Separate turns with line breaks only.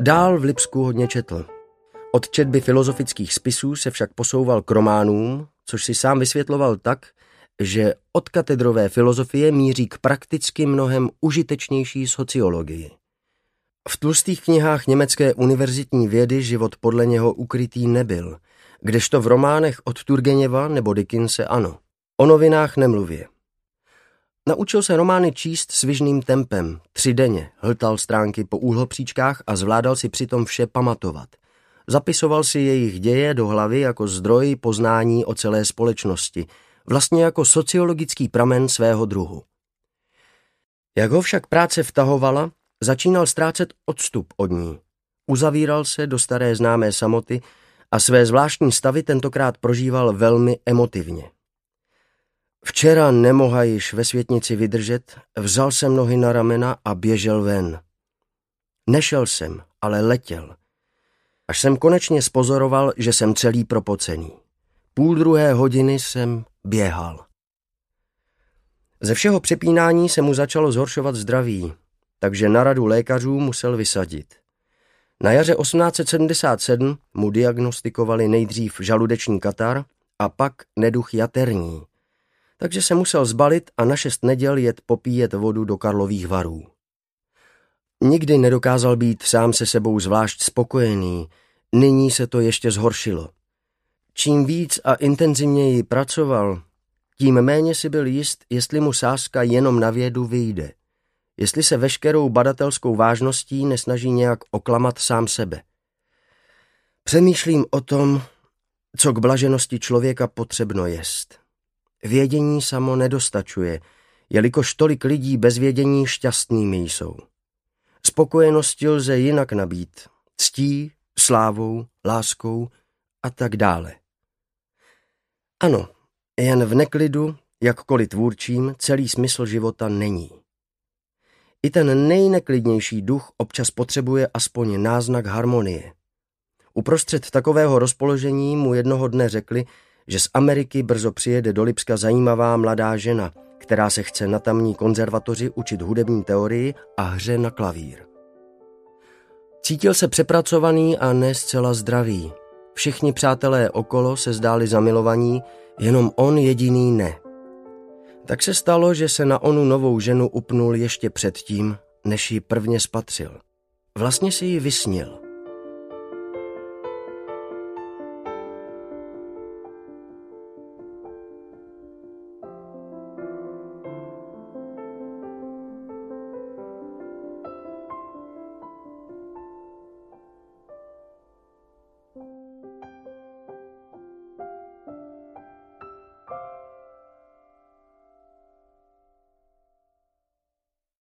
Dál v Lipsku hodně četl. Od četby filozofických spisů se však posouval k románům, což si sám vysvětloval tak, že od katedrové filozofie míří k prakticky mnohem užitečnější sociologii. V tlustých knihách německé univerzitní vědy život podle něho ukrytý nebyl, kdežto v románech od Turgeněva nebo Dickinse ano. O novinách nemluvě. Naučil se romány číst svižným tempem, tři denně, hltal stránky po úhlopříčkách a zvládal si přitom vše pamatovat. Zapisoval si jejich děje do hlavy jako zdroj poznání o celé společnosti, vlastně jako sociologický pramen svého druhu. Jak ho však práce vtahovala, začínal ztrácet odstup od ní. Uzavíral se do staré známé samoty a své zvláštní stavy tentokrát prožíval velmi emotivně. Včera nemoha již ve světnici vydržet, vzal jsem nohy na ramena a běžel ven. Nešel jsem, ale letěl. Až jsem konečně spozoroval, že jsem celý propocený. Půl druhé hodiny jsem běhal. Ze všeho přepínání se mu začalo zhoršovat zdraví, takže na radu lékařů musel vysadit. Na jaře 1877 mu diagnostikovali nejdřív žaludeční katar a pak neduch jaterní, takže se musel zbalit a na šest neděl jet popíjet vodu do Karlových varů. Nikdy nedokázal být sám se sebou zvlášť spokojený, nyní se to ještě zhoršilo. Čím víc a intenzivněji pracoval, tím méně si byl jist, jestli mu sázka jenom na vědu vyjde, jestli se veškerou badatelskou vážností nesnaží nějak oklamat sám sebe. Přemýšlím o tom, co k blaženosti člověka potřebno jest. Vědění samo nedostačuje, jelikož tolik lidí bez vědění šťastnými jsou. Spokojenosti lze jinak nabít, ctí, slávou, láskou a tak dále. Ano, jen v neklidu, jakkoliv tvůrčím, celý smysl života není. I ten nejneklidnější duch občas potřebuje aspoň náznak harmonie. Uprostřed takového rozpoložení mu jednoho dne řekli, že z Ameriky brzo přijede do Lipska zajímavá mladá žena, která se chce na tamní konzervatoři učit hudební teorii a hře na klavír. Cítil se přepracovaný a ne zcela zdravý. Všichni přátelé okolo se zdáli zamilovaní, jenom on jediný ne. Tak se stalo, že se na onu novou ženu upnul ještě předtím, než ji prvně spatřil. Vlastně si ji vysnil.